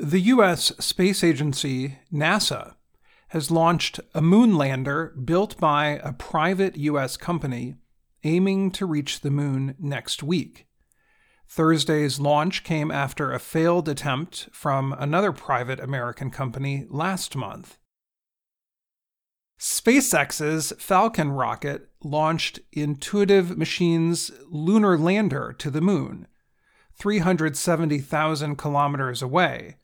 The U.S. space agency, NASA, has launched a moon lander built by a private U.S. company aiming to reach the moon next week. Thursday's launch came after a failed attempt from another private American company last month. SpaceX's Falcon rocket launched Intuitive Machines' lunar lander to the moon, 370,000 kilometers away,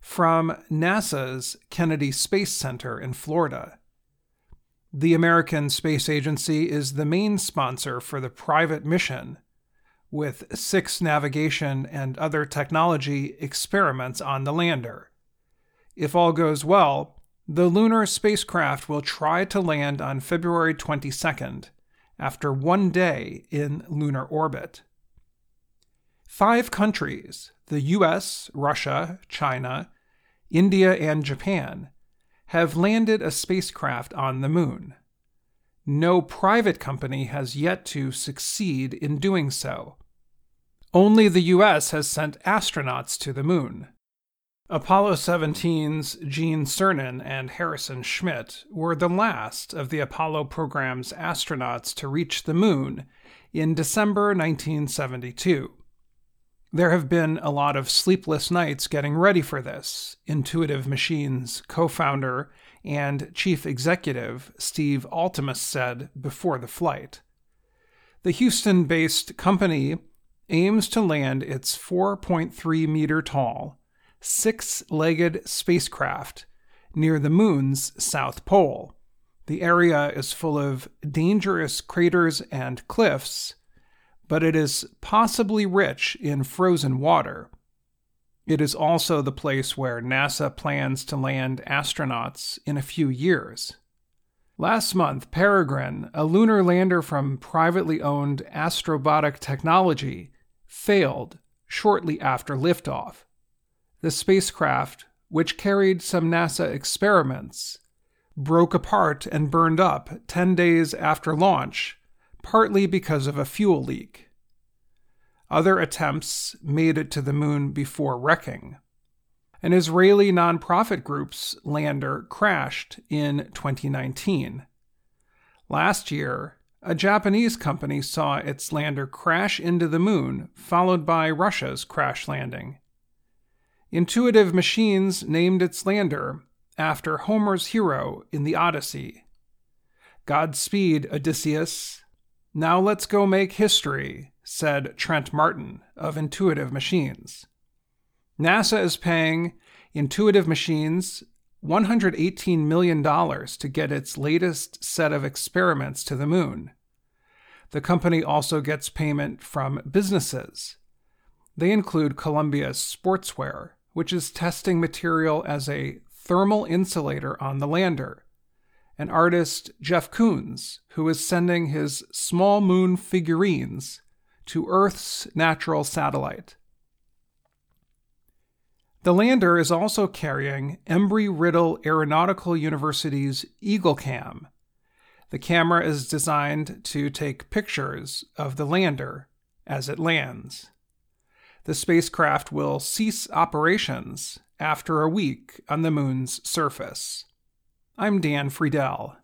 from NASA's Kennedy Space Center in Florida. The American Space Agency is the main sponsor for the private mission, with six navigation and other technology experiments on the lander. If all goes well, the lunar spacecraft will try to land on February 22nd, after one day in lunar orbit. Five countries, the US, Russia, China, India, and Japan, have landed a spacecraft on the moon. No private company has yet to succeed in doing so. Only the US has sent astronauts to the moon. Apollo 17's Gene Cernan and Harrison Schmitt were the last of the Apollo program's astronauts to reach the moon in December 1972. There have been a lot of sleepless nights getting ready for this, Intuitive Machines co founder and chief executive Steve Altemus said before the flight. The Houston based company aims to land its 4.3 meter tall, six legged spacecraft near the moon's south pole. The area is full of dangerous craters and cliffs, but it is possibly rich in frozen water. It is also the place where NASA plans to land astronauts in a few years. Last month, Peregrine, a lunar lander from privately owned Astrobotic Technology, failed shortly after liftoff. The spacecraft, which carried some NASA experiments, broke apart and burned up 10 days after launch, partly because of a fuel leak. Other attempts made it to the moon before wrecking. An Israeli nonprofit group's lander crashed in 2019. Last year, a Japanese company saw its lander crash into the moon, followed by Russia's crash landing. Intuitive Machines named its lander after Homer's hero in the Odyssey. Godspeed, Odysseus. Now let's go make history, said Trent Martin of Intuitive Machines. NASA is paying Intuitive Machines $118 million to get its latest set of experiments to the moon. The company also gets payment from businesses. They include Columbia Sportswear, which is testing material as a thermal insulator on the lander, and artist Jeff Koons, who is sending his small moon figurines to Earth's natural satellite. The lander is also carrying Embry Riddle Aeronautical University's EagleCam. The camera is designed to take pictures of the lander as it lands. The spacecraft will cease operations after a week on the moon's surface. I'm Dan Friedell.